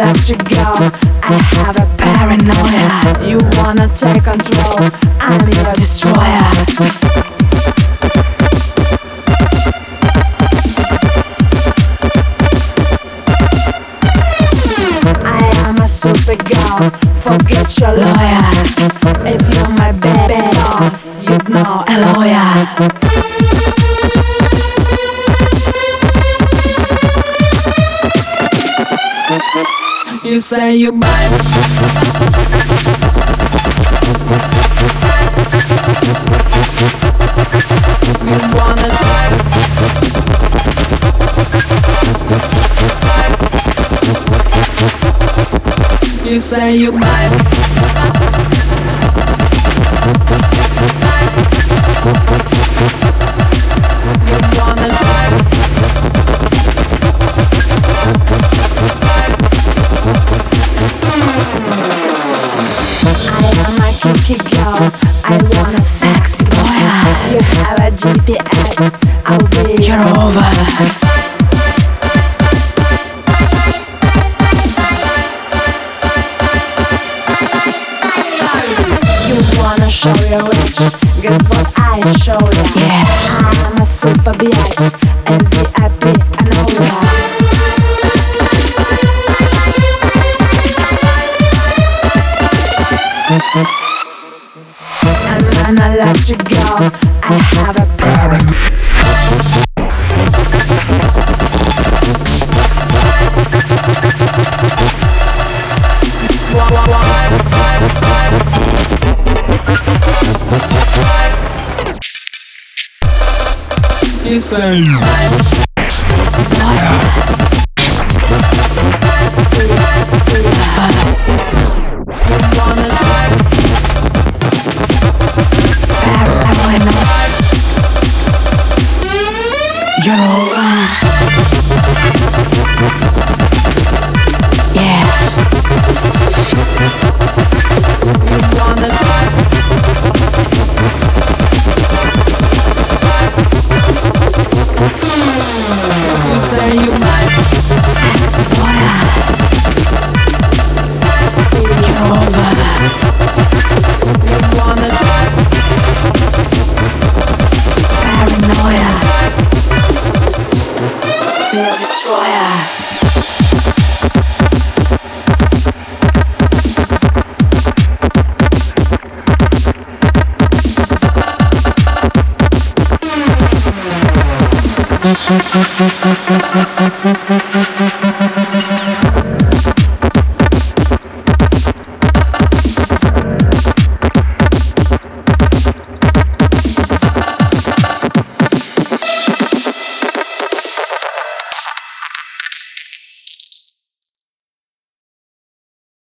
let you go. I have a paranoia. You wanna take control. I'm your destroyer. I am a super girl. Forget your lawyer. If you're my bad boss, you'd know a lawyer. You say you. You wanna try? You say you mine. Kinky girl. I want a sexy boy. You have a GPS. I'll be your over. You wanna show your rich? Guess what I show you? Yeah, I'm a super bitch. And VIP, I know that. And I let you go. I have a parent. You You're. Uh, yeah. Thank you.